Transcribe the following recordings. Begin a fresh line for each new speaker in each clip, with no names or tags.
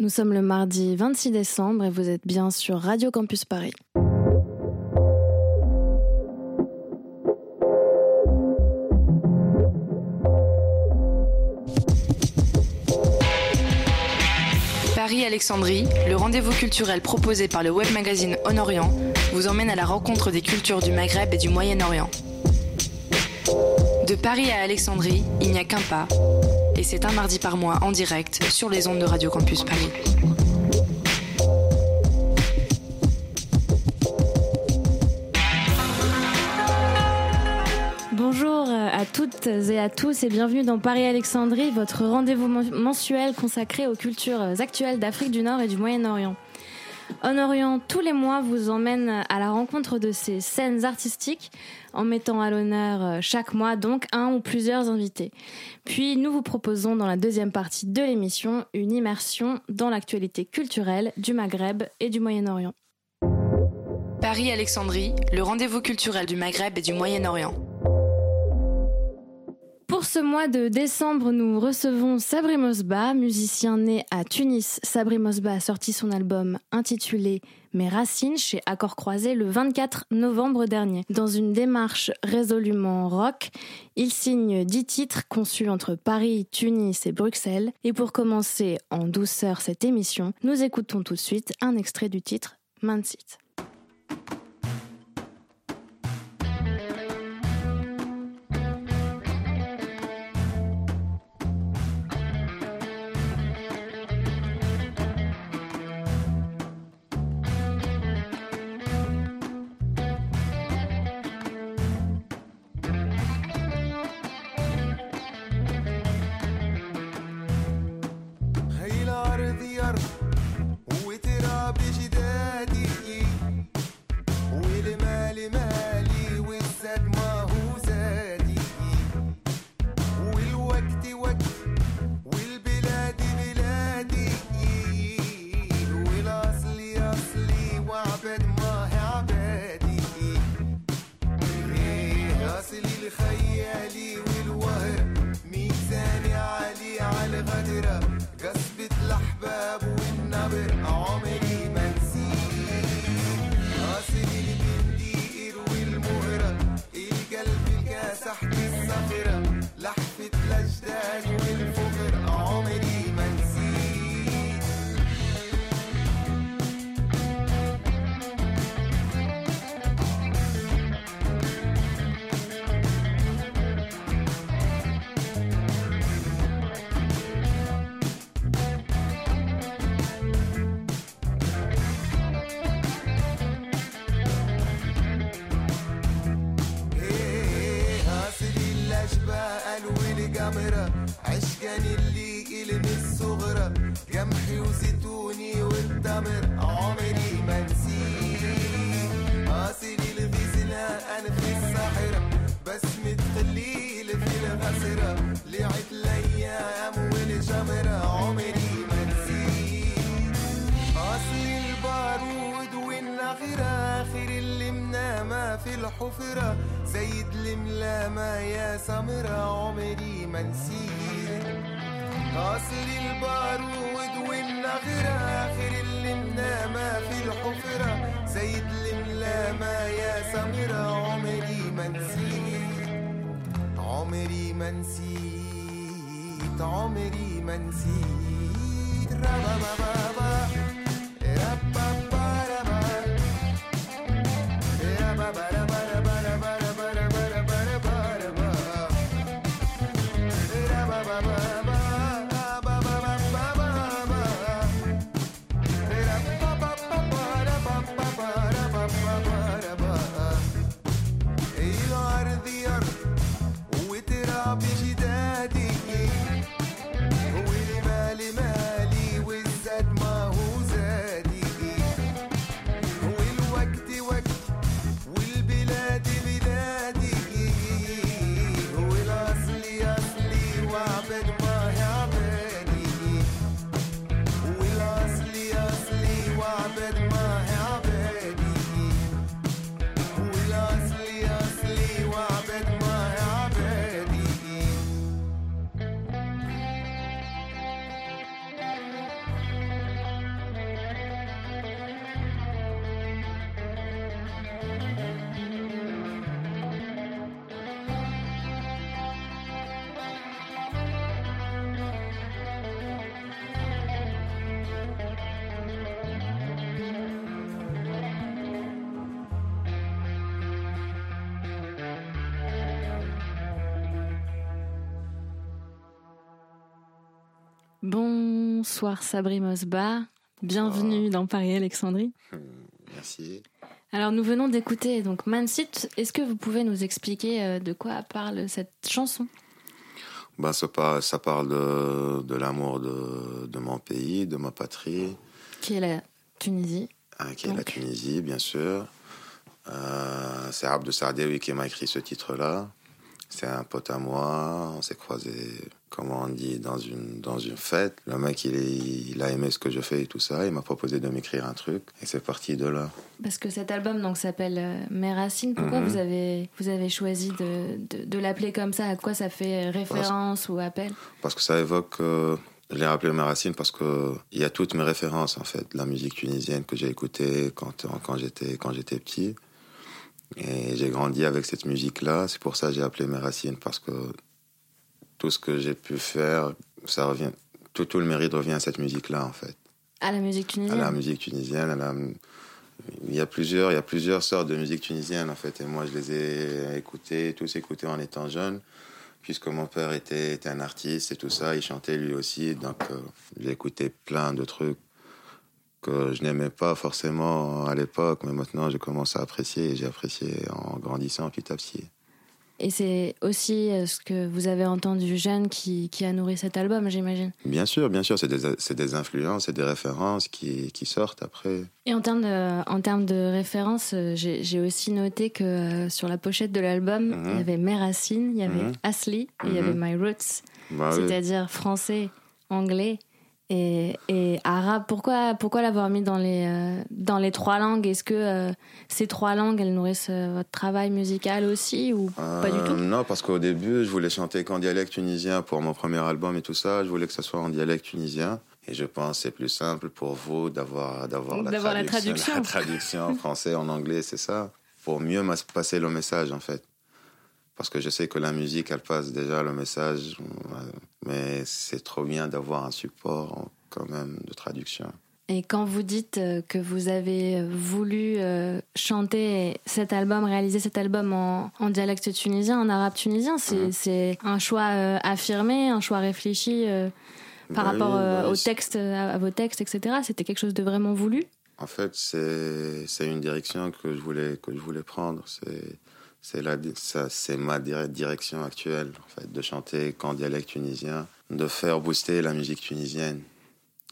Nous sommes le mardi 26 décembre et vous êtes bien sur Radio Campus Paris.
Paris-Alexandrie, le rendez-vous culturel proposé par le web magazine On Orient, vous emmène à la rencontre des cultures du Maghreb et du Moyen-Orient. De Paris à Alexandrie, il n'y a qu'un pas, et c'est un mardi par mois en direct sur les ondes de Radio Campus Paris.
Bonjour à toutes et à tous et bienvenue dans Paris-Alexandrie, votre rendez-vous mensuel consacré aux cultures actuelles d'Afrique du Nord et du Moyen-Orient. En Orient, tous les mois, vous emmène à la rencontre de ces scènes artistiques en mettant à l'honneur euh, chaque mois donc un ou plusieurs invités. Puis nous vous proposons dans la deuxième partie de l'émission une immersion dans l'actualité culturelle du Maghreb et du Moyen-Orient.
Paris-Alexandrie, le rendez-vous culturel du Maghreb et du Moyen-Orient.
Pour ce mois de décembre, nous recevons Sabri Mosba, musicien né à Tunis. Sabri Mosba a sorti son album intitulé Mes racines chez Accords Croisés le 24 novembre dernier. Dans une démarche résolument rock, il signe dix titres conçus entre Paris, Tunis et Bruxelles. Et pour commencer en douceur cette émission, nous écoutons tout de suite un extrait du titre Mansit.
الحفرة زيد الملامة يا سمرة عمري ما نسيت. أصل البارود والنغرة آخر اللي منامة في الحفرة. زيد الملامة يا سمرة عمري ما نسيت. عمري ما نسيت عمري ما نسيت. ربا
Bonsoir Sabri Mosba, bienvenue dans Paris-Alexandrie.
Merci.
Alors nous venons d'écouter donc Mansit. Est-ce que vous pouvez nous expliquer euh, de quoi parle cette chanson?
Ben, ça, parle, ça parle de, de l'amour de, de mon pays, de ma patrie,
Qui est la Tunisie.
hein, qui est la. Tunisie, bien sûr. Euh, c'est Abdou Sardewi qui m'a écrit ce titre-là. C'est un pote à moi. On s'est croisés, comment on dit, dans une, dans une fête. Le mec, il, est- il a aimé ce que je fais et tout ça. Il m'a proposé de m'écrire un truc. Et c'est parti de là.
Parce que cet album donc s'appelle euh, Mes Racines. Pourquoi
Mhm.
vous avez vous avez choisi de, de, de l'appeler comme ça? À quoi ça fait référence ou appel?
Parce que ça évoque. euh, je l'ai rappelé mes racines parce que il y a toutes mes références en fait, la musique tunisienne que j'ai écoutée quand quand j'étais quand j'étais petit. Et j'ai grandi avec cette musique-là. C'est pour ça que j'ai appelé mes racines parce que tout ce que j'ai pu faire, ça revient. Tout, tout le mérite revient à cette musique-là en fait,
À la musique
à
tunisienne.
la musique tunisienne. à la- Il y a plusieurs, il y a plusieurs sortes de musique tunisienne en fait, et moi je les ai écoutées, tous écoutés en étant jeune puisque mon père était, était un artiste et tout ça, il chantait lui aussi, donc euh, j'ai écouté plein de trucs que je n'aimais pas forcément à l'époque, mais maintenant je commence à apprécier et j'ai apprécié en grandissant petit à petit.
Et c'est aussi euh, ce que vous avez entendu jeune qui, qui a nourri cet album, j'imagine.
Bien sûr, bien sûr, c'est des, influences, c'est des références qui, qui sortent après.
Et en termes de, en termes de références, euh, j'ai aussi noté que euh, sur la pochette de l'album,
Mhm.
il y avait Mes Racines, il y avait
Mhm.
Asli, et il y avait
Mhm.
My Roots,
Bah oui.
c'est-à-dire français, anglais et, et arabe. Pourquoi, pourquoi l'avoir mis dans les, euh, dans les trois langues? Est-ce que euh, ces trois langues, elles nourrissent euh, votre travail musical aussi ou pas du tout?
Non, parce qu'au début, je voulais chanter qu'en dialecte tunisien pour mon premier album et tout ça. Je voulais que ça soit en dialecte tunisien. Et je pense que c'est plus simple pour vous d'avoir d'avoir la, traduction, la traduction en français, en anglais, c'est ça. Pour mieux passer le message, en fait. Parce que je sais que la musique, elle passe déjà le message. Mais c'est trop bien d'avoir un support quand même de traduction.
Et quand vous dites euh, que vous avez voulu euh, chanter cet album, réaliser cet album en, en dialecte tunisien, en arabe tunisien, c'est
Mhm.
un choix euh, affirmé, un choix réfléchi par
Bah
rapport
oui, bah
aux
oui,
textes, à, vos textes, etc. C'était quelque chose de vraiment voulu?
En fait, c'est c'est une direction que je voulais que je voulais prendre. C'est c'est la ça c'est ma dire- direction actuelle en fait de chanter qu'en dialecte tunisien, de faire booster la musique tunisienne,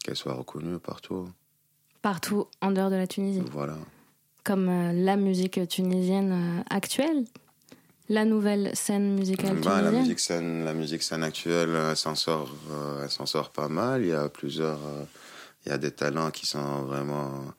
qu'elle soit reconnue partout.
partout en dehors de la Tunisie,
Voilà.
comme euh, la musique tunisienne euh, actuelle, la nouvelle scène musicale
Ben, la
tunisienne.
musique scène la musique scène actuelle, elle s'en sort euh, elle s'en sort pas mal. Il y a plusieurs euh, il y a des talents qui sont vraiment euh,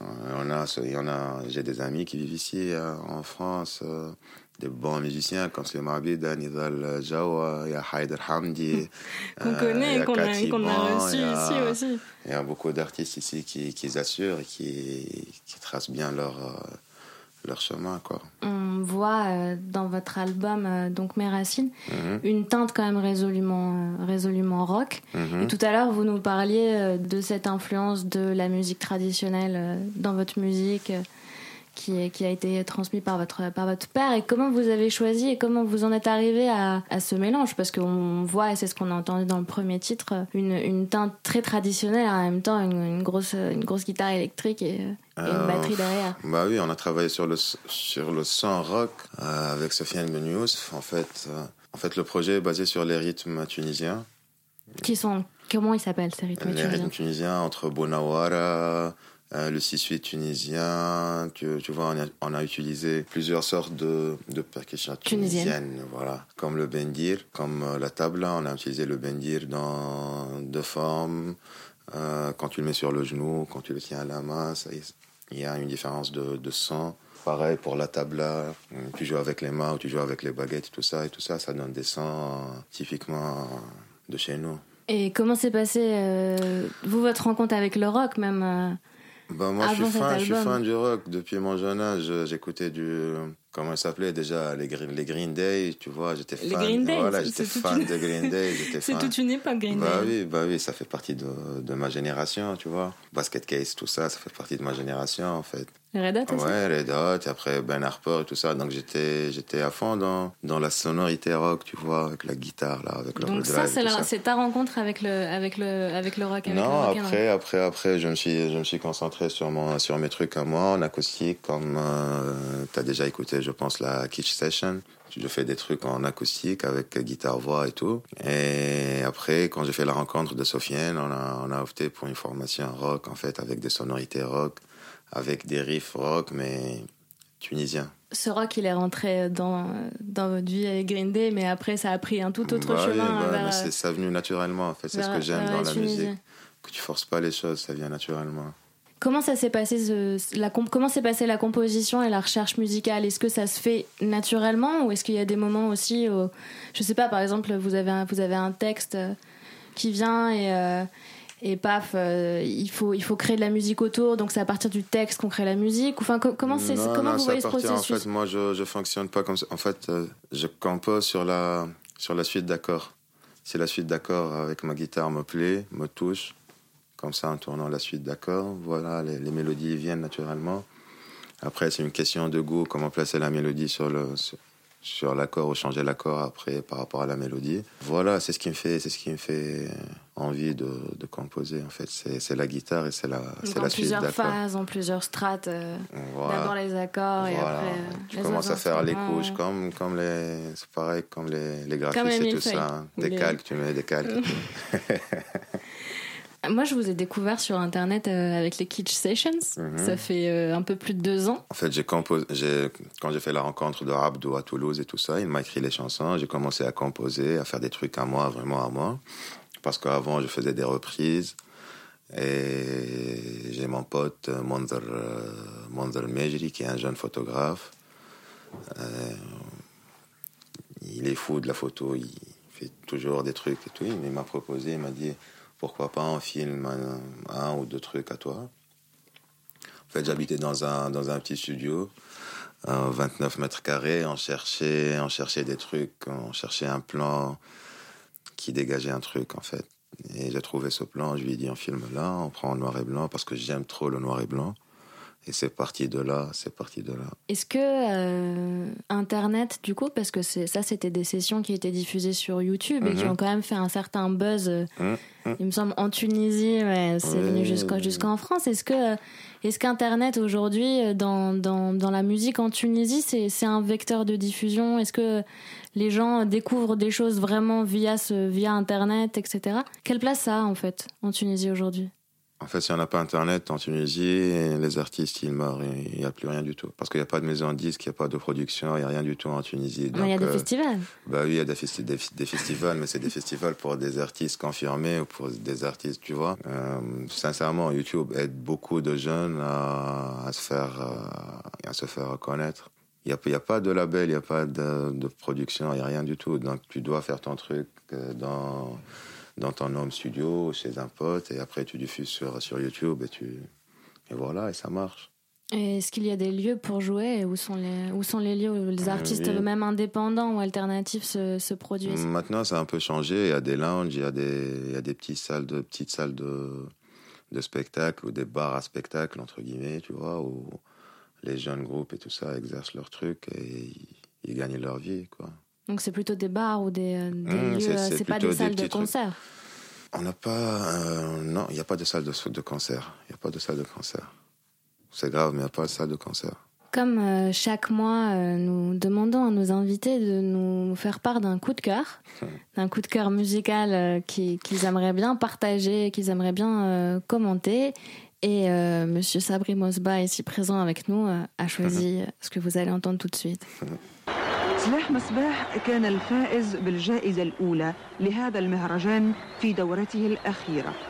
on a, il y en a, j'ai des amis qui vivent ici euh, en France, euh, des bons musiciens comme Slim Abida, Nidal Jawa, il y a Haider Hamdi.
Qu'on
euh,
connaît, qu'on a, qu'on a reçu ici aussi.
Il y a beaucoup d'artistes ici qui, qui assurent et qui, qui tracent bien leur, euh, leur chemin. Quoi.
On voit euh, dans votre album, euh, donc Mes Racines,
Mhm,
une teinte quand même résolument, euh, résolument rock.
mhm.
Et tout à l'heure, vous nous parliez de cette influence de la musique traditionnelle dans votre musique qui, a été transmise par votre, par votre père. Et comment vous avez choisi et comment vous en êtes arrivé à, à ce mélange? Parce qu'on voit, et c'est ce qu'on a entendu dans le premier titre, une, une teinte très traditionnelle, en même temps une, une grosse, une grosse guitare électrique et, euh, une batterie derrière.
Bah oui, on a travaillé sur le, sur le son rock euh, avec Sofiane Benious. En fait, euh, en fait, le projet est basé sur les rythmes tunisiens.
Qui sont, comment ils s'appellent ces rythmes
les
tunisiens?
rythmes tunisiens entre Bonawara, euh, le 6-8 tunisien. Tu, tu vois, on a, on a utilisé plusieurs sortes de, de percussions
Tunisiennes.
Voilà. Comme le bendir, comme euh, la tabla. On a utilisé le bendir dans deux formes. Euh, quand tu le mets sur le genou, quand tu le tiens à la main, il y a une différence de, de son. Pareil pour la tabla, tu joues avec les mains ou tu joues avec les baguettes et tout ça, et tout ça, ça donne des sons typiquement de chez nous.
Et comment s'est passé, euh, vous, votre rencontre avec le rock, même
Ben moi, je suis, fan, je suis fan du rock. Depuis mon jeune âge, j'écoutais du. Comment il s'appelait déjà les Green, les Green Day, tu vois. J'étais
Les
fan.
Green Day,
voilà, j'étais fan
une-
de Green Day.
C'est
fan.
toute une époque, Green
Bah
Day.
oui, bah oui, ça fait partie de, de ma génération, tu vois. Basket Case, tout ça, ça fait partie de ma génération, en fait.
Red Hot aussi
Ouais, Red Hot, et après Ben Harper et tout ça. Donc j'étais, j'étais à fond dans, dans la sonorité rock, tu vois, avec la guitare, là, avec le
Donc ça, c'est ta rencontre avec le, avec le, avec le rock, avec le
Non, après, après, après, je me suis, je me suis concentré sur mon, sur mes trucs à moi, en acoustique, comme tu as déjà écouté, je pense, la Kitsch Session. Je fais des trucs en acoustique avec guitare-voix et tout. Et après, quand j'ai fait la rencontre de Sofiane, on a, on a opté pour une formation rock, en fait, avec des sonorités rock, avec des riffs rock, mais tunisiens.
Ce rock, il est rentré dans, dans votre vie avec Green Day, mais après, ça a pris un tout autre
Bah oui,
chemin
bah,
vers,
c'est- ça venu naturellement, en fait. C'est ce que j'aime dans
la
musique. Que tu forces pas les choses, ça vient naturellement.
Comment ça s'est passé ce- la comment s'est passée la composition et la recherche musicale? Est-ce que ça se fait naturellement ou est-ce qu'il y a des moments aussi où, je sais pas par exemple vous avez un, vous avez un texte qui vient et euh, et paf euh, il faut il faut créer de la musique autour donc c'est à partir du texte qu'on crée la musique enfin co- comment c'est comment
non,
vous voyez ce processus
En fait, moi, je je fonctionne pas comme ça. En fait, euh, je compose sur la sur la suite d'accords. Si la suite d'accords avec ma guitare me plaît, me touche, comme ça en tournant la suite d'accords, voilà, les, les mélodies viennent naturellement. Après, c'est une question de goût, comment placer la mélodie sur le sur, sur l'accord ou changer l'accord après par rapport à la mélodie. Voilà, c'est ce qui me fait c'est ce qui me fait envie de, de composer en fait. C'est c'est la guitare et c'est la c'est
en
la suite
plusieurs
d'accords.
phases en plusieurs strates euh,
Voilà.
d'abord les accords et
Voilà.
après euh,
tu
les
commences à faire les couches comme, comme les. C'est pareil, comme les, les graphistes
les
et tout ça. hein. Des
les-
calques, tu mets des calques.
Moi, je vous ai découvert sur Internet euh, avec les Kitsch Sessions.
Mhm.
Ça fait euh, un peu plus de deux ans.
En fait, j'ai composé. Quand j'ai fait la rencontre de Abdou à Toulouse et tout ça, il m'a écrit les chansons. J'ai commencé à composer, à faire des trucs à moi, vraiment à moi. Parce qu'avant, je faisais des reprises. Et j'ai mon pote, euh, Monzer, Monzer Mejri, qui est un jeune photographe. Euh, il est fou de la photo, il fait toujours des trucs et tout. Il m'a proposé, il m'a dit pourquoi pas on filme un, un ou deux trucs à toi. En fait, j'habitais dans un, dans un petit studio, euh, 29 mètres carrés. On cherchait, on cherchait des trucs, on cherchait un plan qui dégageait un truc, en fait. Et j'ai trouvé ce plan, je lui ai dit on filme là, on prend en noir et blanc parce que j'aime trop le noir et blanc. Et c'est parti de là, c'est parti de là.
Est-ce que euh, Internet, du coup, parce que ça, c'était des sessions qui étaient diffusées sur YouTube et qui
Mhm.
ont quand même fait un certain buzz, euh,
Hum, hum.
il me semble, en Tunisie, mais c'est
Oui,
venu jusqu'en France. Est-ce que, euh, est-ce qu'Internet aujourd'hui, dans, dans, dans la musique en Tunisie, c'est c'est un vecteur de diffusion? Est-ce que les gens découvrent des choses vraiment via, ce, via Internet, etc. Quelle place ça a, en fait, en Tunisie aujourd'hui?
En fait, si on n'a pas Internet en Tunisie, les artistes, ils meurent. Il n'y a plus rien du tout. Parce qu'il n'y a pas de maison de disques, il n'y a pas de production, il n'y a rien du tout en Tunisie.
Il y a
Donc,
des
euh,
festivals.
Bah oui, il y a des, festi- des, des festivals, mais c'est des festivals pour des artistes confirmés ou pour des artistes, tu vois. Euh, sincèrement, YouTube aide beaucoup de jeunes à, à se faire euh, à se faire reconnaître. Il n'y a, pas de label, il n'y a pas de, de production, il n'y a rien du tout. Donc tu dois faire ton truc euh, dans, dans ton home studio, chez un pote, et après tu diffuses sur, sur YouTube et, tu, et voilà, et ça marche.
Et Est-ce qu'il y a des lieux pour jouer et Où sont les, où sont les lieux où les
Euh,
artistes,
oui.
même indépendants ou alternatifs, se, se produisent?
Maintenant, ça a un peu changé. Il y a des lounges, il y a des, il y a des petites salles de, petites salles de, de spectacle ou des bars à spectacle, entre guillemets, tu vois, où les jeunes groupes et tout ça exercent leur truc et ils, ils gagnent leur vie, quoi.
Donc c'est plutôt des bars ou des, euh, des
Mmh,
lieux,
c'est-
euh, pas des
des
salles de
trucs.
concert.
On n'a pas. euh, non, il n'y a pas de salle de, de concert. Il n'y a pas de salle de concert. C'est grave, mais il n'y a pas de salle de concert.
Comme euh, chaque mois, euh, nous demandons à nos invités de nous faire part d'un coup de cœur, d'un coup de cœur musical qui- qu'ils aimeraient bien partager, qu'ils aimeraient bien commenter. Et Monsieur Sabri Mosba, ici présent avec nous, a choisi ce que vous allez entendre tout de suite.
سلاح مصباح كان الفائز بالجائزة الأولى لهذا المهرجان في دورته الأخيرة.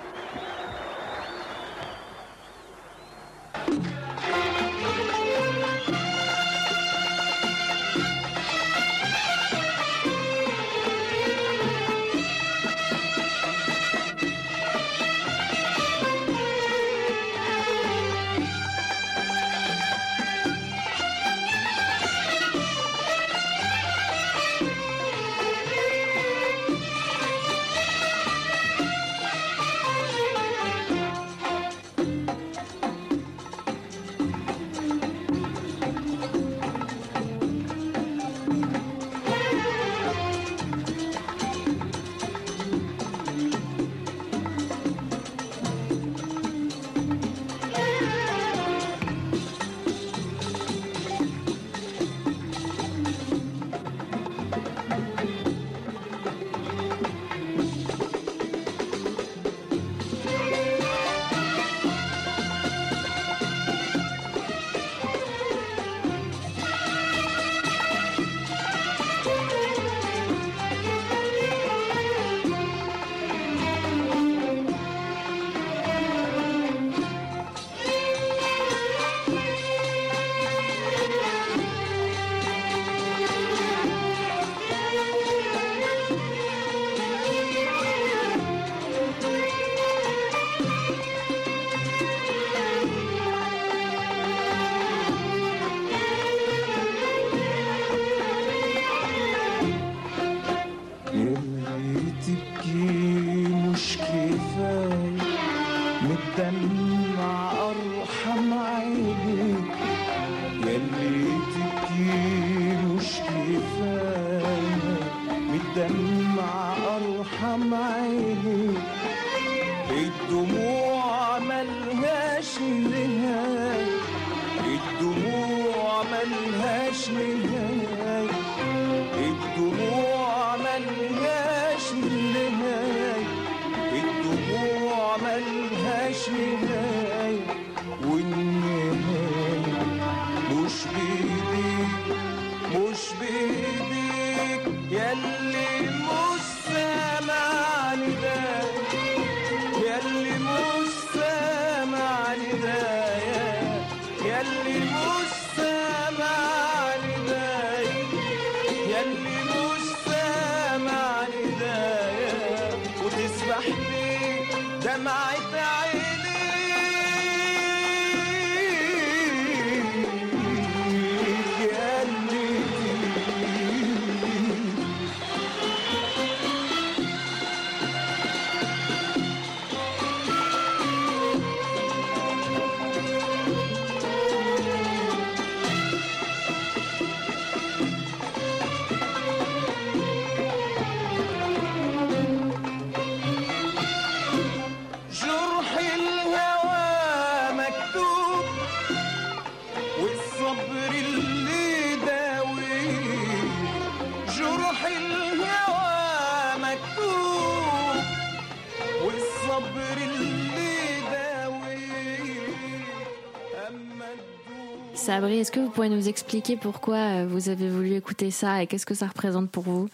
Abri, est-ce que vous pouvez nous expliquer pourquoi euh, vous avez voulu écouter ça et qu'est-ce que ça représente pour vous?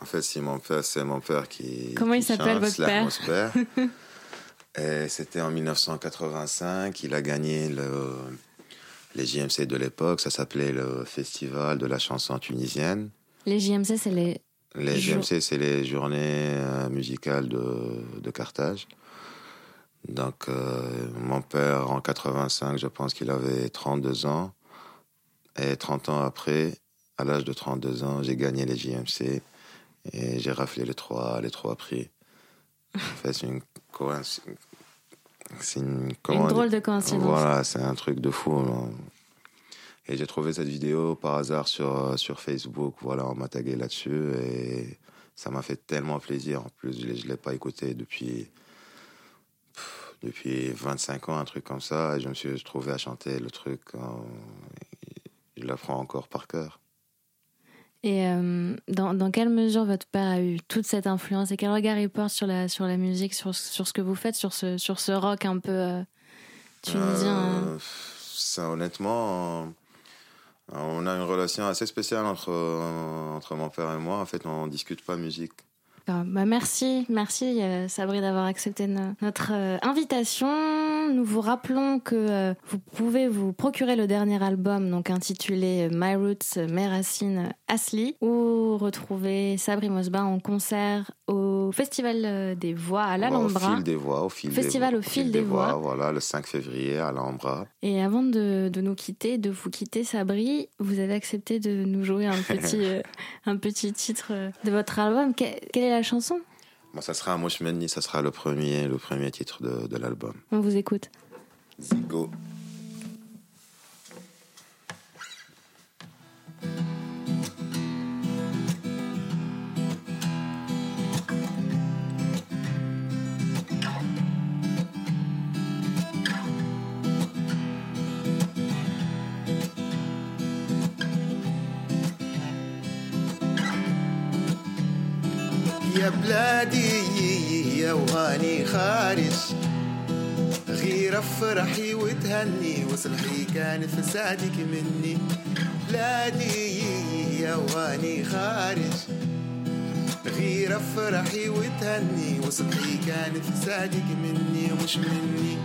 En fait, c'est mon père, c'est mon père qui.
Comment il s'appelle votre père?
C'était en 1985. Il a gagné les JMC de l'époque. Ça s'appelait le Festival de la chanson tunisienne.
Les JMC, c'est les.
Les JMC, c'est les journées euh, musicales de, Carthage. Donc, euh, mon père, en 85, je pense qu'il avait 32 ans. Et 30 ans après, à l'âge de 32 ans, j'ai gagné les JMC. Et j'ai raflé les trois, les trois prix. En fait, c'est une coïncidence. C'est une,
drôle de coïncidence.
Voilà, c'est un truc de fou. non. Et j'ai trouvé cette vidéo par hasard sur, sur Facebook. Voilà, on m'a tagué là-dessus et ça m'a fait tellement plaisir. En plus, je ne l'ai pas écouté depuis, pff, depuis 25 ans, un truc comme ça. Et je me suis trouvé à chanter le truc. en- Je l'apprends encore par cœur.
Et euh, dans, dans quelle mesure votre père a eu toute cette influence et quel regard il porte sur la, sur la musique, sur, sur ce que vous faites, sur ce, sur ce rock un peu euh, tunisien hein
Euh, ça, honnêtement, on- a une relation assez spéciale entre, entre mon père et moi. En fait, on ne discute pas musique.
Ah, bah, merci, merci Sabri d'avoir accepté no- notre invitation. Nous vous rappelons que euh, vous pouvez vous procurer le dernier album donc intitulé euh, My Roots, euh, Mes Racines Asli ou retrouver Sabri Mosba en concert au Festival des Voix à
Au
l'Alhambra.
fil des voix, au fil
Festival
des,
au fil des voix.
Voilà, le 5 février à l'Alhambra.
Et avant de, de nous quitter, de vous quitter, Sabri, vous avez accepté de nous jouer un petit, un petit titre de votre album. Que- quelle est la chanson?
Bon, ça sera Mouch Menni, ça sera le premier, le premier titre de, de l'album.
On vous écoute.
Zigo.
يا بلادي يا وهاني خارج غير افرحي وتهني وصلحي كان فسادك مني. بلادي يا وهاني خارج غير افرحي وتهني وصلحي كان فسادك مني ومش مني.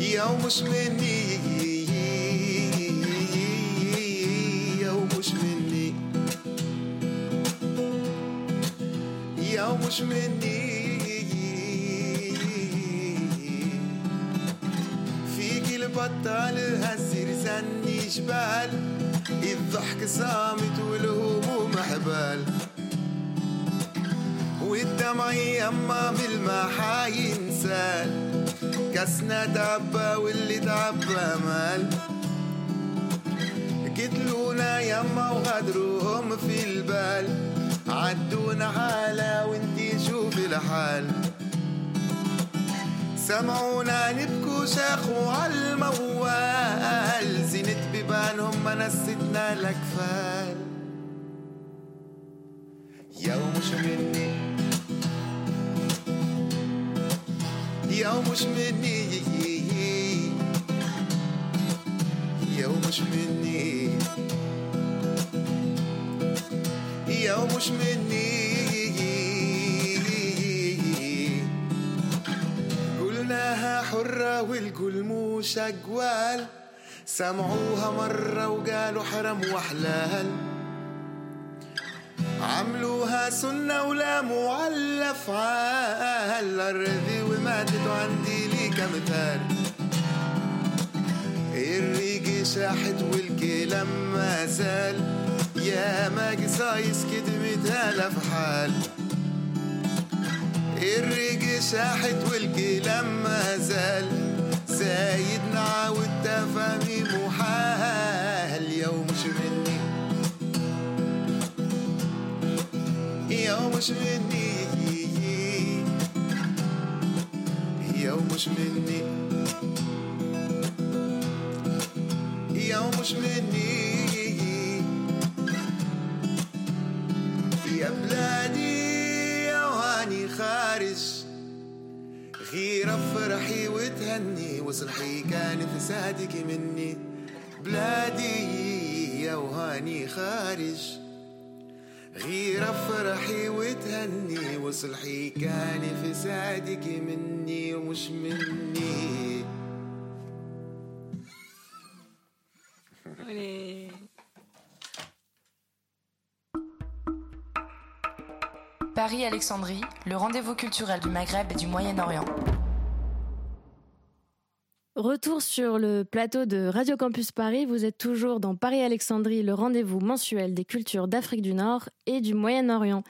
يا ومش مني ومش مني. فيك البطال هزر زني جبال الضحك صامت والهموم حبال والدمع يما بالماء ينسال. كاسنا تعبى واللي تعبى مال. قتلونا يما وغدروهم في البال. عدونا حالة وانتي شوفي الحال سمعونا نبكوا شاخوا عالموال زينت بيبانهم ما نستنا الأكفال. يا مش مني يا مش مني مش أقوال سمعوها مرة وقالوا حرم وحلال. عملوها سنة ولا معلف عال الرذي وماتت عندي لي كمثال الريق شاحت والكلام ما زال. يا ما قصايص كدمت آلاف حال. الريق شاحت والكلام ما زال. زايدنا والتفاهيم محال يوم مش مني يوم مش مني يوم مش مني يوم مش مني غير افرحي وتهني. وصلحي كان فسادك مني. بلادي يا وهاني خارج. غير افرحي وتهني. وصلحي كان فسادك مني. ومش مني.
Paris-Alexandrie, le rendez-vous culturel du Maghreb et du Moyen-Orient.
Retour sur le plateau de Radio Campus Paris, vous êtes toujours dans Paris-Alexandrie, le rendez-vous mensuel des cultures d'Afrique du Nord et du Moyen-Orient.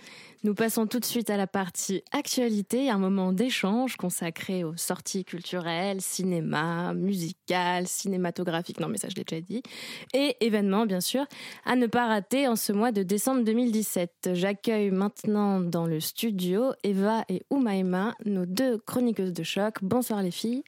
Nous passons tout de suite à la partie actualité, un moment d'échange consacré aux sorties culturelles, cinéma, musical, cinématographique, non mais ça je l'ai déjà dit, et événements bien sûr, à ne pas rater en ce mois de décembre 2017. J'accueille maintenant dans le studio Eva et Oumaima, nos deux chroniqueuses de choc. Bonsoir les filles,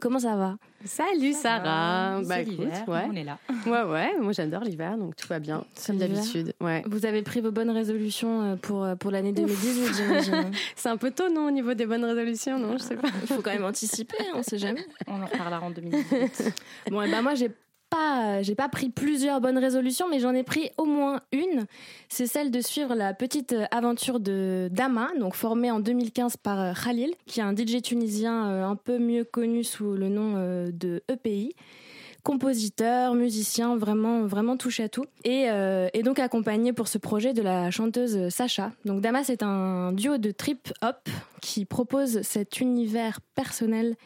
comment ça va?
Salut Sarah. Bah écoute,
l'hiver,
ouais.
on est là.
Ouais ouais, moi j'adore l'hiver donc tout va bien, comme d'habitude. Ouais.
Vous avez pris vos bonnes résolutions euh, pour, euh, pour l'année 2018, j'imagine.
C'est un peu tôt non au niveau des bonnes résolutions, non, je sais pas.
Il faut quand même anticiper, on ne sait jamais.
On en reparlera en 2018.
Bon, et ben moi, j'ai pas, j'ai pas pris plusieurs bonnes résolutions, mais j'en ai pris au moins une. C'est celle de suivre la petite aventure de Dama, donc formée en 2015 par euh, Khalil, qui est un DJ tunisien euh, un peu mieux connu sous le nom euh, de EPI compositeur, musicien, vraiment, vraiment touche à tout. Et, euh, et donc accompagné pour ce projet de la chanteuse Sacha. Donc Dama, c'est un duo de trip hop qui propose cet univers personnel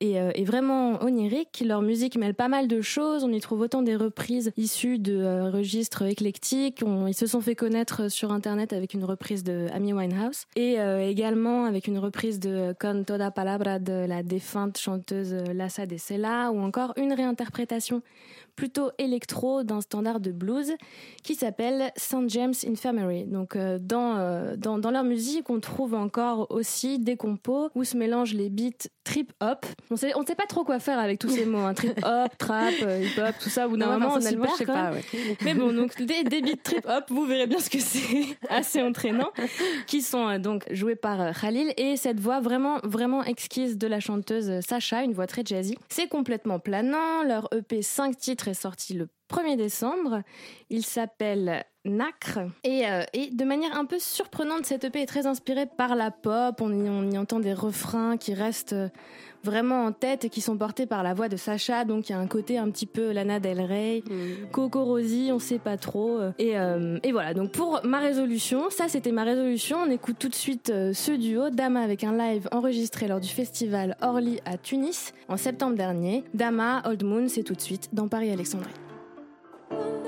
et, euh, et vraiment onirique. Leur musique mêle pas mal de choses. On y trouve autant des reprises issues de euh, registres éclectiques. Ils se sont fait connaître sur Internet avec une reprise de Amy Winehouse et euh, également avec une reprise de Con Toda Palabra de la défunte chanteuse euh, Lassa de Sela ou encore une réinterprétation plutôt électro d'un standard de blues qui s'appelle St. James Infirmary. Donc euh, dans, euh, dans, dans leur musique, on trouve encore aussi des compos où se mélangent les beats trip hop. On sait, on sait pas trop quoi faire avec tous ces mots, hein. trip hop, trap, euh, hip hop, tout ça. Ou normalement, on s'y perd quand
pas. ouais.
Mais bon, donc des, des beats trip hop, vous verrez bien ce que c'est, assez entraînant, qui sont donc joués par Khalil et cette voix vraiment vraiment exquise de la chanteuse Sacha, une voix très jazzy. C'est complètement planant. Leur EP 5 titres est sorti le 1er décembre. Il s'appelle Nacre et, euh, et de manière un peu surprenante, cette EP est très inspirée par la pop. On y, on y entend des refrains qui restent euh, vraiment en tête et qui sont portés par la voix de Sacha. Donc il y a un côté un petit peu Lana Del Rey. Coco Rosie, on sait pas trop. Et, euh, et voilà, donc pour ma résolution, ça c'était ma résolution. On écoute tout de suite ce duo, Dama avec un live enregistré lors du festival Orly à Tunis en septembre dernier. Dama, Old Moon, c'est tout de suite dans Paris-Alexandrie. Ooh.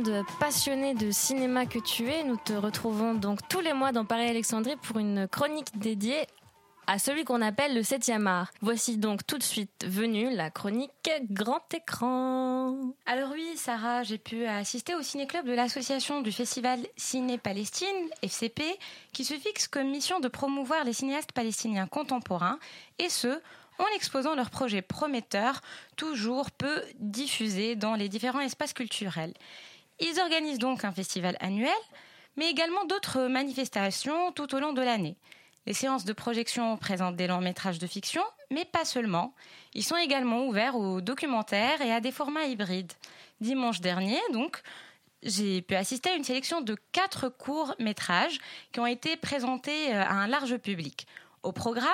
Grande passionnée de cinéma que tu es, nous te retrouvons donc tous les mois dans Paris-Alexandrie pour une chronique dédiée à celui qu'on appelle le 7e art. Voici donc tout de suite venue la chronique grand écran.
Alors oui, Sarah, j'ai pu assister au ciné-club de l'association du festival Ciné Palestine, FCP, qui se fixe comme mission de promouvoir les cinéastes palestiniens contemporains, et ce, en exposant leurs projets prometteurs, toujours peu diffusés dans les différents espaces culturels. Ils organisent donc un festival annuel, mais également d'autres manifestations tout au long de l'année. Les séances de projection présentent des longs métrages de fiction, mais pas seulement. Ils sont également ouverts aux documentaires et à des formats hybrides. Dimanche dernier, donc, j'ai pu assister à une sélection de quatre courts métrages qui ont été présentés euh, à un large public. Au programme,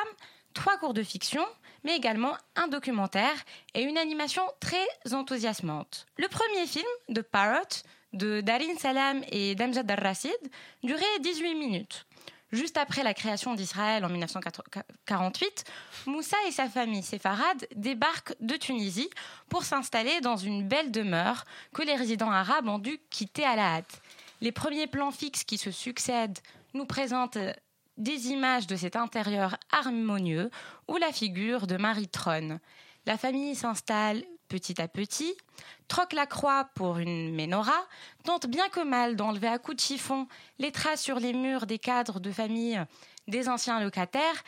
trois cours de fiction, mais également un documentaire et une animation très enthousiasmante. Le premier film, The Parrot, de Darin Salam et Damjad Al-Rassid, durait 18 minutes. Juste après la création d'Israël en 1948, Moussa et sa famille séfarade débarquent de Tunisie pour s'installer dans une belle demeure que les résidents arabes ont dû quitter à la hâte. Les premiers plans fixes qui se succèdent nous présentent des images de cet intérieur harmonieux où la figure de Marie trône. La famille s'installe petit à petit, troque la croix pour une menorah, tente bien que mal d'enlever à coups de chiffon les traces sur les murs des cadres de famille des anciens locataires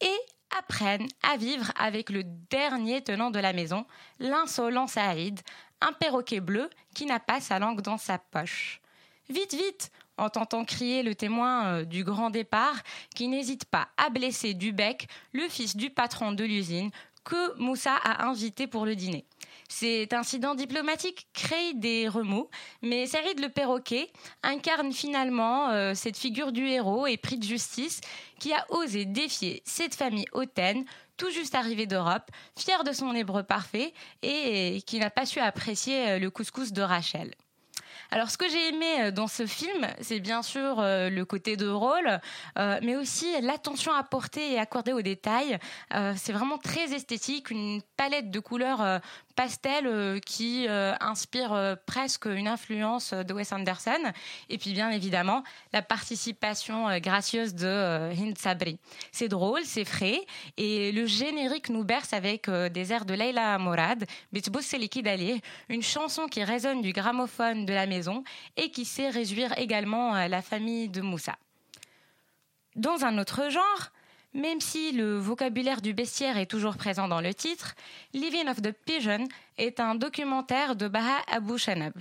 et apprennent à vivre avec le dernier tenant de la maison, l'insolent Saïd, un perroquet bleu qui n'a pas sa langue dans sa poche. Vite, vite entendant crier le témoin euh, du grand départ, qui n'hésite pas à blesser du bec le fils du patron de l'usine que Moussa a invité pour le dîner. Cet incident diplomatique crée des remous, mais Sarid le perroquet incarne finalement euh, cette figure du héros et pris de justice qui a osé défier cette famille hautaine tout juste arrivée d'Europe, fière de son hébreu parfait et qui n'a pas su apprécier euh, le couscous de Rachel. Alors, ce que j'ai aimé euh, dans ce film, c'est bien sûr euh, le côté de rôle, euh, mais aussi l'attention apportée et accordée aux détails. c'est vraiment très esthétique, une palette de couleurs pastel qui inspire presque une influence de Wes Anderson. Et puis bien évidemment, la participation gracieuse de Hind Sabri. C'est drôle, c'est frais. Et le générique nous berce avec des airs de Leila Morad, Bitbous Seliki Dali, une chanson qui résonne du gramophone de la maison et qui sait réjouir également la famille de Moussa. Dans un autre genre, même si le vocabulaire du bestiaire est toujours présent dans le titre, Living of the Pigeon est un documentaire de Baha Abu Shanab.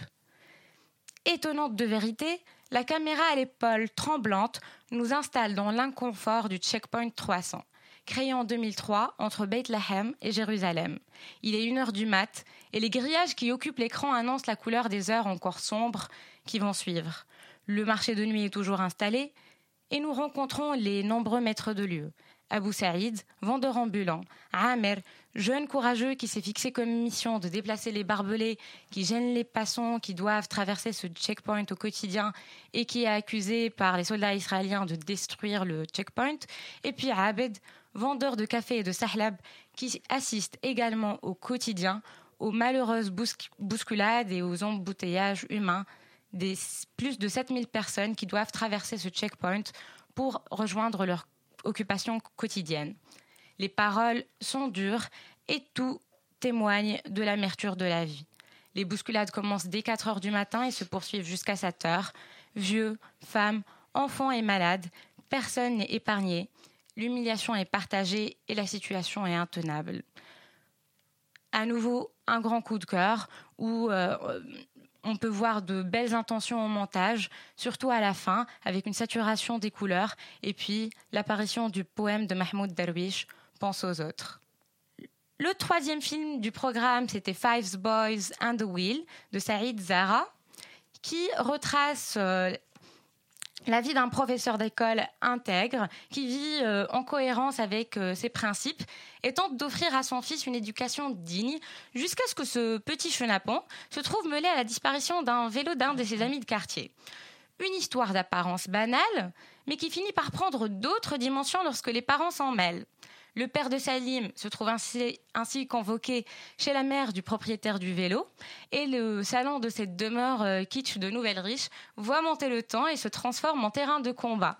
Étonnante de vérité, la caméra à l'épaule tremblante nous installe dans l'inconfort du checkpoint 300, créé en 2003 entre Bethlehem et Jérusalem. Il est une heure du mat et les grillages qui occupent l'écran annoncent la couleur des heures encore sombres qui vont suivre. Le marché de nuit est toujours installé, et nous rencontrons les nombreux maîtres de lieu. Abou Saïd, vendeur ambulant, Amer, jeune courageux qui s'est fixé comme mission de déplacer les barbelés qui gênent les passants qui doivent traverser ce checkpoint au quotidien et qui est accusé par les soldats israéliens de détruire le checkpoint. Et puis Abed, vendeur de café et de sahlab qui assiste également au quotidien aux malheureuses bousculades et aux embouteillages humains des plus de 7000 personnes qui doivent traverser ce checkpoint pour rejoindre leur occupation quotidienne. Les paroles sont dures et tout témoigne de l'amertume de la vie. Les bousculades commencent dès 4 heures du matin et se poursuivent jusqu'à 7 heures. Vieux, femmes, enfants et malades, personne n'est épargné. L'humiliation est partagée et la situation est intenable. À nouveau, un grand coup de cœur où euh, on peut voir de belles intentions au montage, surtout à la fin, avec une saturation des couleurs, et puis l'apparition du poème de Mahmoud Darwish, Pense aux autres. Le troisième film du programme, c'était Five Boys and the Wheel de Saïd Zara, qui retrace euh, la vie d'un professeur d'école intègre qui vit euh, en cohérence avec euh, ses principes et tente d'offrir à son fils une éducation digne jusqu'à ce que ce petit chenapon se trouve mêlé à la disparition d'un vélo d'un de ses amis de quartier. Une histoire d'apparence banale, mais qui finit par prendre d'autres dimensions lorsque les parents s'en mêlent. Le père de Salim se trouve ainsi, convoqué chez la mère du propriétaire du vélo et le salon de cette demeure euh, kitsch de nouvelles riches voit monter le temps et se transforme en terrain de combat.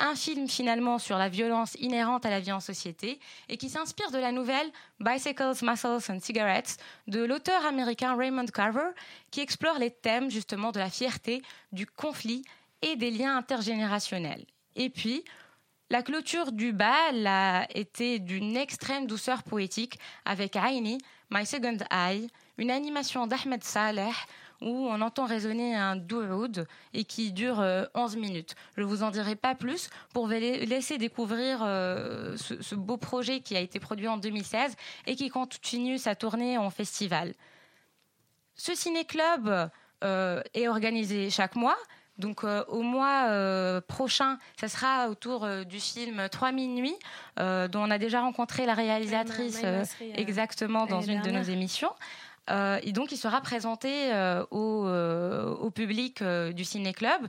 Un film finalement sur la violence inhérente à la vie en société et qui s'inspire de la nouvelle Bicycles, Muscles and Cigarettes de l'auteur américain Raymond Carver qui explore les thèmes justement de la fierté, du conflit et des liens intergénérationnels. Et puis, la clôture du bal a été d'une extrême douceur poétique avec Aini, My Second Eye, une animation d'Ahmed Saleh où on entend résonner un dououd et qui dure 11 euh, minutes. Je ne vous en dirai pas plus pour vous laisser découvrir euh, ce, beau projet qui a été produit en 2016 et qui continue sa tournée en festival. Ce ciné-club euh, est organisé chaque mois. Donc euh, au mois euh, prochain, ça sera autour euh, du film Trois minuit, dont on a déjà rencontré la réalisatrice exactement dans une de nos émissions. et donc, il sera présenté au, au, public du ciné-club.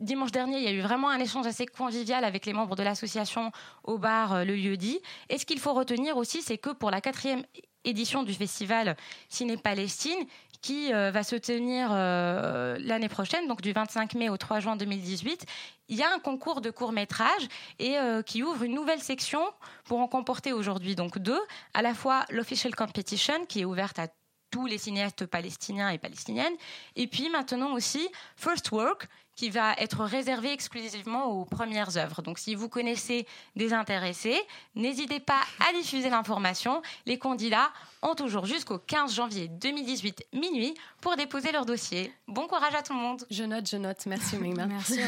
dimanche dernier, il y a eu vraiment un échange assez convivial avec les membres de l'association au bar Le Lieu-dit. Et ce qu'il faut retenir aussi, c'est que pour la quatrième édition du festival Ciné Palestine, qui euh, va se tenir euh, l'année prochaine, donc du 25 mai au 3 juin 2018. Il y a un concours de court métrage et euh, qui ouvre une nouvelle section pour en comporter aujourd'hui donc deux, à la fois l'official competition qui est ouverte à tous les cinéastes palestiniens et palestiniennes, et puis maintenant aussi First Work qui va être réservé exclusivement aux premières œuvres. Donc si vous connaissez des intéressés, n'hésitez pas à diffuser l'information. Les candidats ont toujours jusqu'au 15 janvier 2018 minuit pour déposer leur dossier. Bon courage à tout le monde.
Je note, je note. Merci.
Merci.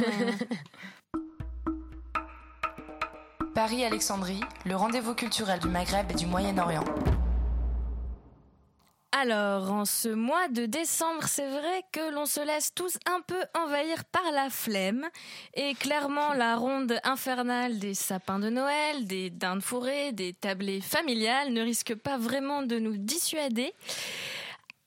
Paris-Alexandrie, le rendez-vous culturel du Maghreb et du Moyen-Orient.
Alors, en ce mois de décembre, c'est vrai que l'on se laisse tous un peu envahir par la flemme. Et clairement, la ronde infernale des sapins de Noël, des dindes fourrées, des tablées familiales ne risque pas vraiment de nous dissuader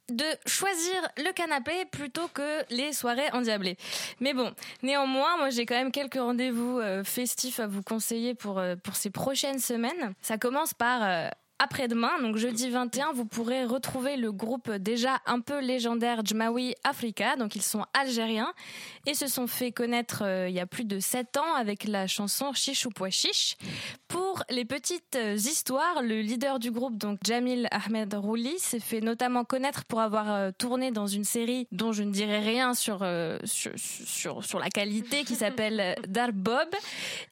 de choisir le canapé plutôt que les soirées endiablées. Mais bon, néanmoins, moi j'ai quand même quelques rendez-vous euh, festifs à vous conseiller pour, euh, pour ces prochaines semaines. Ça commence par euh, après-demain, donc jeudi 21, vous pourrez retrouver le groupe déjà un peu légendaire Jmawi Africa. Donc ils sont algériens et se sont fait connaître euh, il y a plus de 7 ans avec la chanson Chiche ou Pois Chiche. Pour les petites euh, histoires, le leader du groupe, donc Jamil Ahmed Rouli, s'est fait notamment connaître pour avoir euh, tourné dans une série dont je ne dirai rien sur, sur, sur, sur, la qualité qui s'appelle Darbob.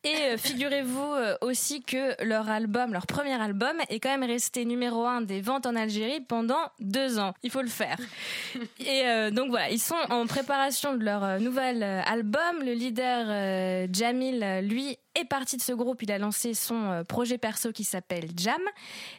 Et figurez-vous aussi que leur album, leur premier album, est quand même resté numéro un des ventes en Algérie pendant deux ans. Il faut le faire. Et euh, donc voilà, ils sont en préparation de leur euh, nouvel euh, album. Le leader Jamil, lui, est parti de ce groupe. Il a lancé son projet perso qui s'appelle Jam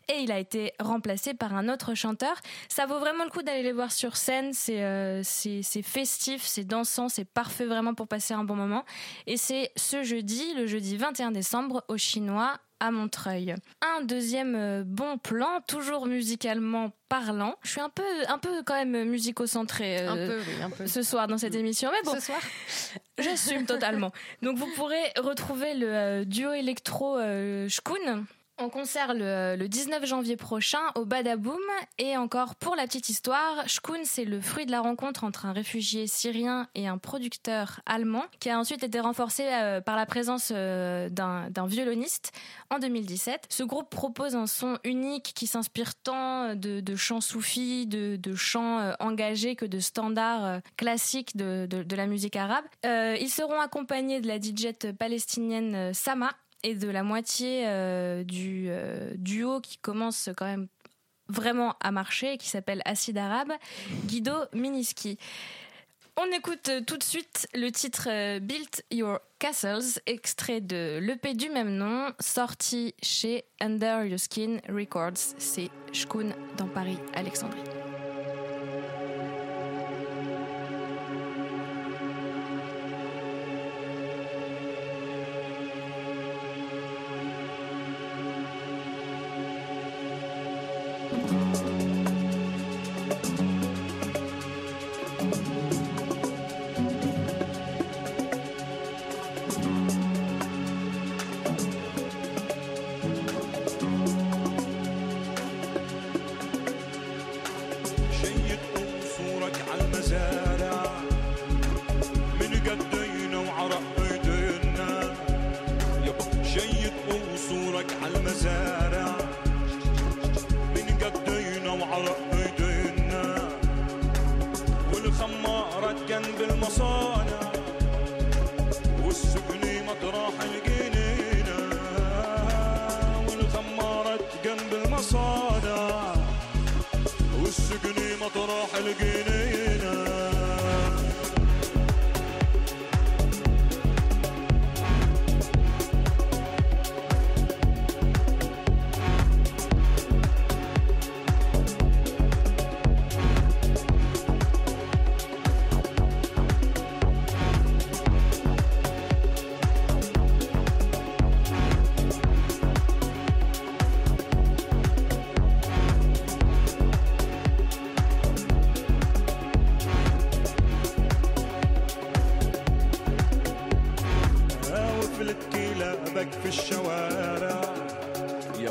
et il a été remplacé par un autre chanteur. Ça vaut vraiment le coup d'aller les voir sur scène. C'est c'est festif, c'est dansant, c'est parfait vraiment pour passer un bon moment. Et c'est ce jeudi, le jeudi 21 décembre, au Chinois à Montreuil. Un deuxième euh, bon plan, toujours musicalement parlant. Je suis un peu, un peu quand même musico-centré euh, ce soir dans cette émission. Mais bon,
ce soir,
j'assume totalement. Donc vous pourrez retrouver le euh, duo électro Shkun en concert le, 19 janvier prochain au Badaboum. Et encore pour la petite histoire, Shkun, c'est le fruit de la rencontre entre un réfugié syrien et un producteur allemand qui a ensuite été renforcé euh, par la présence euh, d'un violoniste en 2017. Ce groupe propose un son unique qui s'inspire tant de, chants soufis, de, chants euh, engagés que de standards classiques de, de, la musique arabe. ils seront accompagnés de la DJ palestinienne Sama et de la moitié euh, du euh, duo qui commence quand même vraiment à marcher, qui s'appelle Acide Arabe, Guido Miniski. On écoute tout de suite le titre euh, Build Your Castles, extrait de l'EP du même nom, sorti chez Under Your Skin Records. C'est Shkun dans Paris, Alexandrie.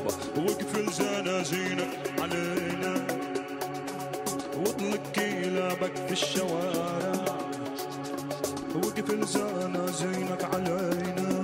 يابا. واقفل زنازينك علينا. واطلق كلابك في الشوارع. واقفل زنازينك علينا.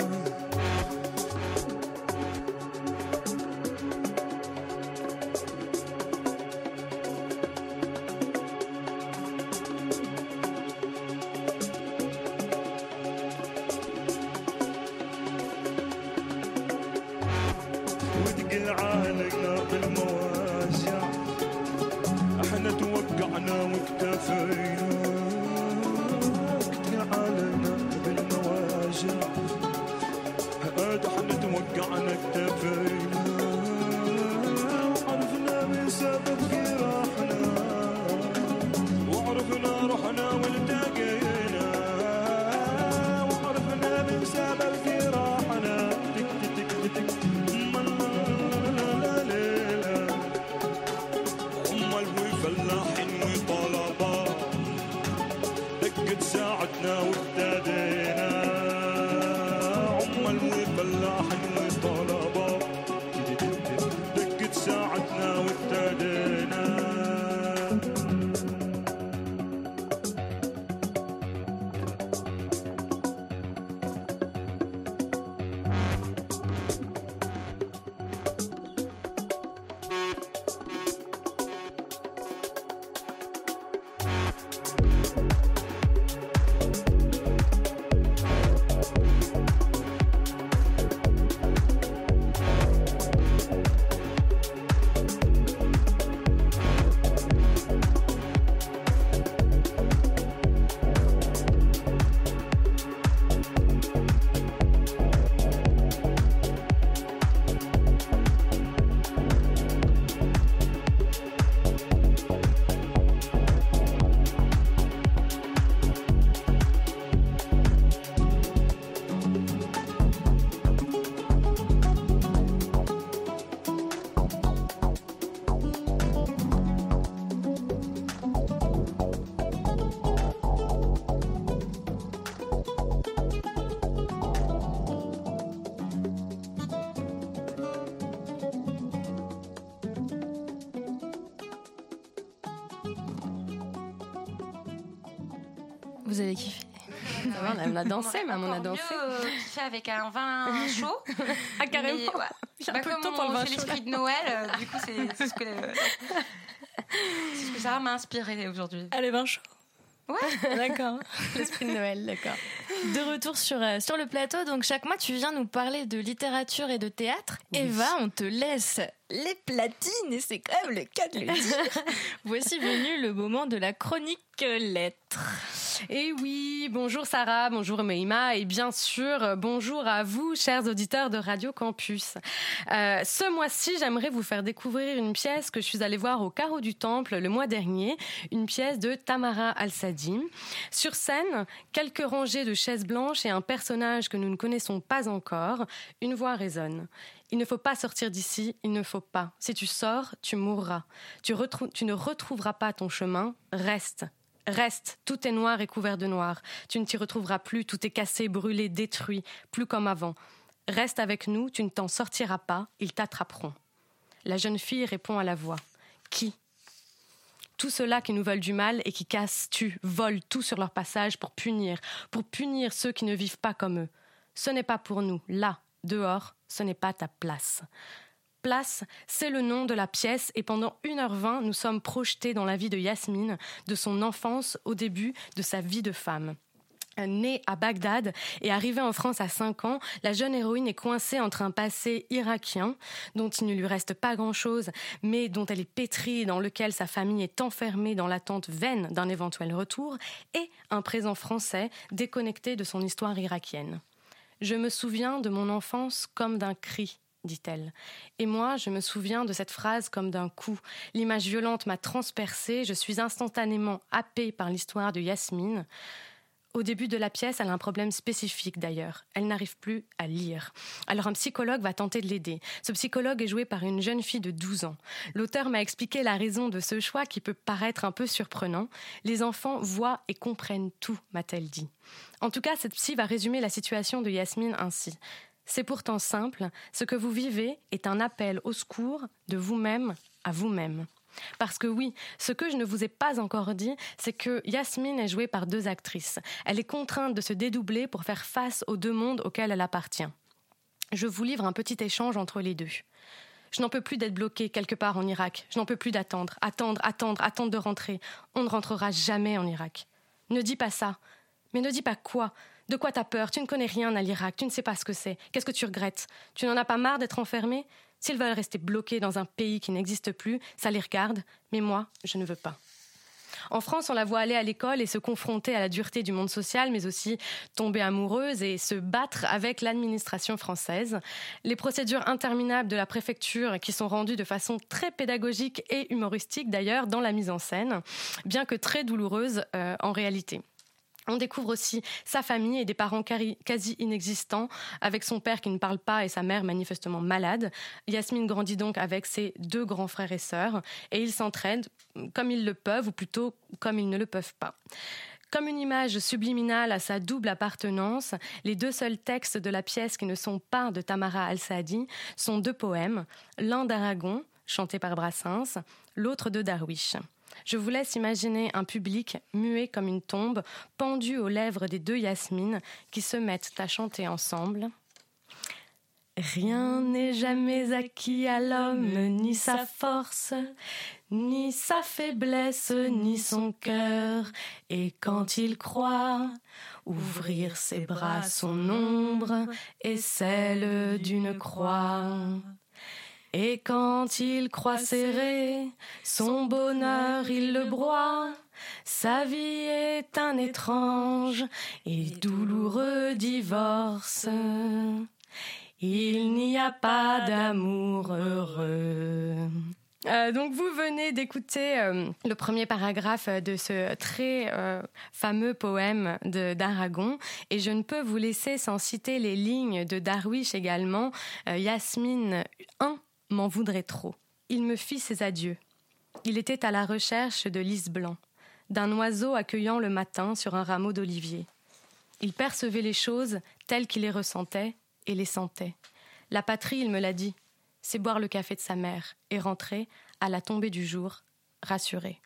A, on a dansé, même, on a dansé.
Mieux, euh, kiffer avec un vin chaud.
Ah, carrément.
Mais, ouais.
J'ai
Bah,
un peu de
comme
temps pour le vin
fait
chaud.
l'esprit de Noël, euh, du coup, c'est ce que c'est ce que Sarah m'a inspiré aujourd'hui.
Allez, vin chaud.
Ouais.
D'accord.
L'esprit de Noël, d'accord.
De retour sur, euh, sur le plateau, donc chaque mois tu viens nous parler de littérature et de théâtre. Eva, on te laisse les platines et c'est quand même le cas de le dire. Voici venu le moment de la chronique lettres.
Et oui, bonjour Sarah, bonjour Meima et bien sûr bonjour à vous chers auditeurs de Radio Campus. Euh, ce mois-ci, j'aimerais vous faire découvrir une pièce que je suis allée voir au Carreau du Temple le mois dernier, une pièce de Tamara Al-Sadi. Sur scène, quelques rangées de chaises blanches et un personnage que nous ne connaissons pas encore, une voix résonne. Il ne faut pas sortir d'ici, il ne faut pas. Si tu sors, tu mourras. Tu, ne retrouveras pas ton chemin, reste. Reste, tout est noir et couvert de noir. Tu ne t'y retrouveras plus, tout est cassé, brûlé, détruit, plus comme avant. Reste avec nous, tu ne t'en sortiras pas, ils t'attraperont. La jeune fille répond à la voix. Qui? Tous ceux-là qui nous veulent du mal et qui cassent, tuent, volent tout sur leur passage pour punir, pour punir ceux qui ne vivent pas comme eux. Ce n'est pas pour nous, là, dehors, ce n'est pas ta place. Place, c'est le nom de la pièce et pendant 1h20, nous sommes projetés dans la vie de Yasmine, de son enfance au début de sa vie de femme. Née à Bagdad et arrivée en France à 5 ans, la jeune héroïne est coincée entre un passé irakien, dont il ne lui reste pas grand-chose, mais dont elle est pétrie, dans lequel sa famille est enfermée dans l'attente vaine d'un éventuel retour, et un présent français déconnecté de son histoire irakienne. Je me souviens de mon enfance comme d'un cri, dit-elle. Et moi, je me souviens de cette phrase comme d'un coup. L'image violente m'a transpercée, je suis instantanément happée par l'histoire de Yasmine. Au début de la pièce, elle a un problème spécifique d'ailleurs. Elle n'arrive plus à lire. Alors un psychologue va tenter de l'aider. Ce psychologue est joué par une jeune fille de 12 ans. L'auteur m'a expliqué la raison de ce choix qui peut paraître un peu surprenant. Les enfants voient et comprennent tout, m'a-t-elle dit. En tout cas, cette psy va résumer la situation de Yasmine ainsi. C'est pourtant simple, ce que vous vivez est un appel au secours de vous-même à vous-même. Parce que oui, ce que je ne vous ai pas encore dit, c'est que Yasmine est jouée par deux actrices. Elle est contrainte de se dédoubler pour faire face aux deux mondes auxquels elle appartient. Je vous livre un petit échange entre les deux. Je n'en peux plus d'être bloquée quelque part en Irak. Je n'en peux plus d'attendre, attendre, attendre, attendre de rentrer. On ne rentrera jamais en Irak. Ne dis pas ça. Mais ne dis pas quoi. De quoi t'as peur? Tu ne connais rien à l'Irak, tu ne sais pas ce que c'est. Qu'est-ce que tu regrettes? Tu n'en as pas marre d'être S'ils veulent rester bloqués dans un pays qui n'existe plus, ça les regarde, mais moi, je ne veux pas. En France, on la voit aller à l'école et se confronter à la dureté du monde social, mais aussi tomber amoureuse et se battre avec l'administration française. Les procédures interminables de la préfecture qui sont rendues de façon très pédagogique et humoristique d'ailleurs dans la mise en scène, bien que très douloureuse euh, en réalité. On découvre aussi sa famille et des parents quasi inexistants, avec son père qui ne parle pas et sa mère manifestement malade. Yasmine grandit donc avec ses deux grands frères et sœurs, et ils s'entraident comme ils le peuvent, ou plutôt comme ils ne le peuvent pas. Comme une image subliminale à sa double appartenance, les deux seuls textes de la pièce qui ne sont pas de Tamara Al-Saadi sont deux poèmes, l'un d'Aragon, chanté par Brassens, l'autre de Darwish. Je vous laisse imaginer un public muet comme une tombe, pendu aux lèvres des deux Yasmines qui se mettent à chanter ensemble. Rien n'est jamais acquis à l'homme, ni sa force, ni sa faiblesse, ni son cœur. Et quand il croit ouvrir ses bras, son ombre est celle d'une croix. Et quand il croit serrer son bonheur, il le broie. Sa vie est un étrange et douloureux divorce. Il n'y a pas d'amour heureux. Euh, donc vous venez d'écouter euh, le premier paragraphe de ce très euh, fameux poème de d'Aragon et je ne peux vous laisser sans citer les lignes de Darwish également, Yasmine 1 m'en voudrait trop. Il me fit ses adieux. Il était à la recherche de lys blanc, d'un oiseau accueillant le matin sur un rameau d'olivier. Il percevait les choses telles qu'il les ressentait et les sentait. La patrie, il me l'a dit, c'est boire le café de sa mère et rentrer, à la tombée du jour, rassuré.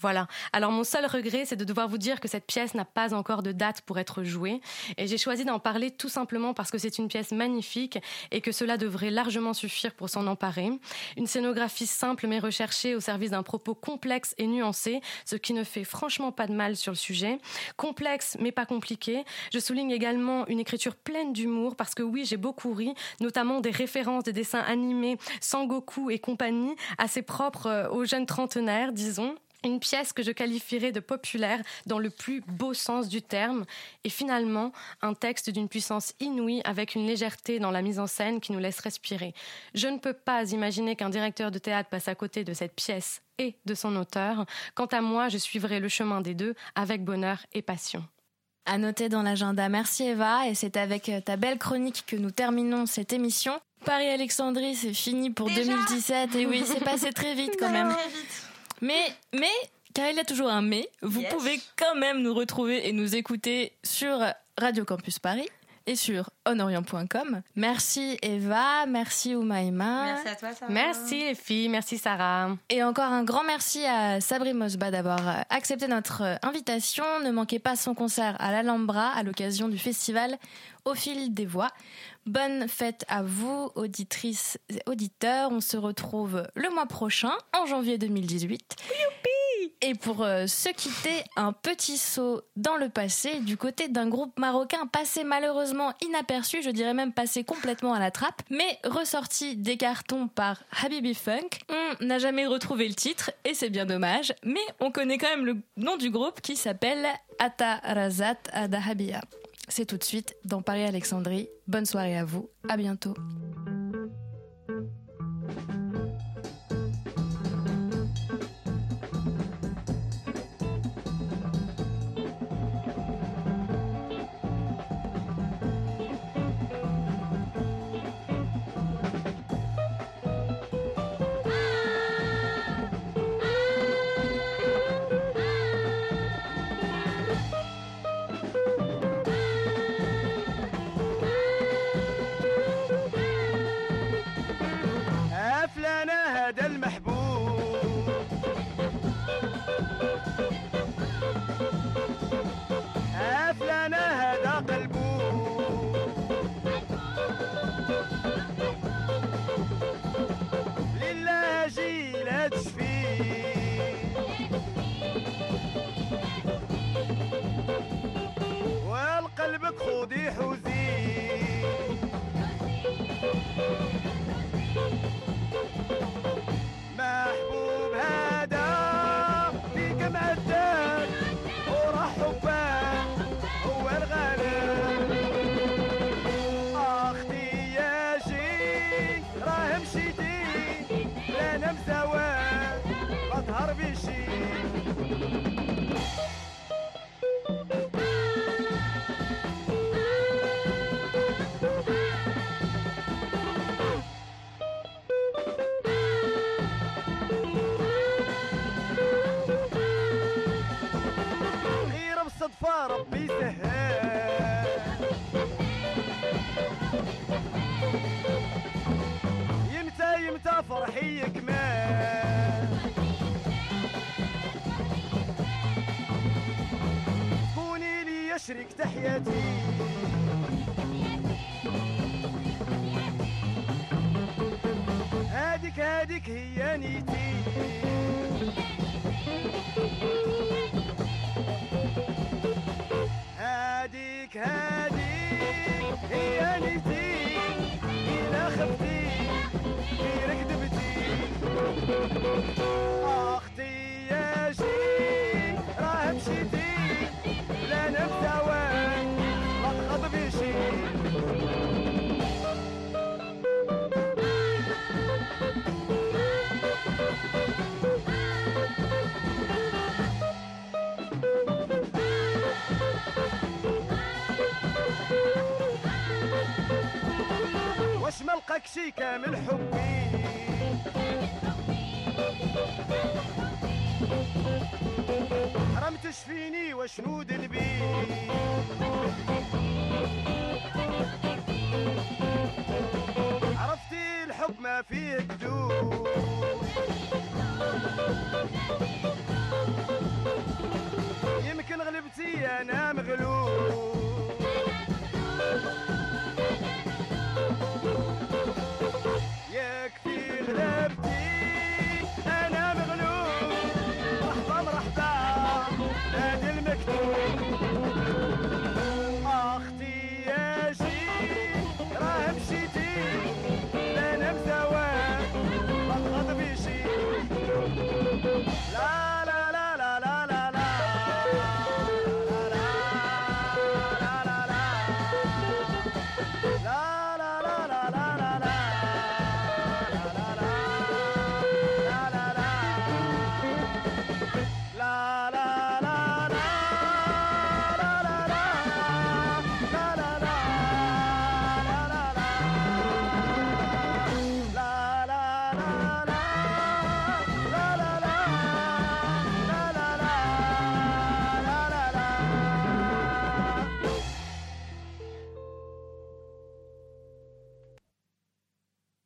Voilà. Alors mon seul regret, c'est de devoir vous dire que cette pièce n'a pas encore de date pour être jouée. Et j'ai choisi d'en parler tout simplement parce que c'est une pièce magnifique et que cela devrait largement suffire pour s'en emparer. Une scénographie simple mais recherchée au service d'un propos complexe et nuancé, ce qui ne fait franchement pas de mal sur le sujet. Complexe mais pas compliqué. Je souligne également une écriture pleine d'humour parce que oui, j'ai beaucoup ri, notamment des références des dessins animés Sangoku et compagnie, assez propres euh, aux jeunes trentenaires, disons une pièce que je qualifierais de populaire dans le plus beau sens du terme, et finalement un texte d'une puissance inouïe avec une légèreté dans la mise en scène qui nous laisse respirer. Je ne peux pas imaginer qu'un directeur de théâtre passe à côté de cette pièce et de son auteur. Quant à moi, je suivrai le chemin des deux avec bonheur et passion.
À noter dans l'agenda. Merci Eva, et c'est avec euh, ta belle chronique que nous terminons cette émission. Paris-Alexandrie, c'est fini pour 2017, et oui, c'est passé très vite quand même. Mais, mais, car il y a toujours un mais, vous pouvez quand même nous retrouver et nous écouter sur Radio Campus Paris et sur honorient.com. Merci Eva, merci Oumaima.
Merci à toi, Sarah.
Merci les filles, merci Sarah.
Et encore un grand merci à Sabri Mosba d'avoir accepté notre invitation. Ne manquez pas son concert à l'Alhambra à l'occasion du festival Au fil des voix. Bonne fête à vous, auditrices et auditeurs. On se retrouve le mois prochain, en janvier 2018. Et pour euh, se quitter, un petit saut dans le passé du côté d'un groupe marocain passé malheureusement inaperçu, je dirais même passé complètement à la trappe, mais ressorti des cartons par Habibi Funk. On n'a jamais retrouvé le titre et c'est bien dommage, mais on connaît quand même le nom du groupe qui s'appelle Ata Razat Adahabia. C'est tout de suite dans Paris Alexandrie. Bonne soirée à vous, à bientôt.
dia a. حقك كامل حبي. حرام فيني وشنو دلبي؟ عرفتي الحب ما فيه كذوب يمكن غلبتي أنا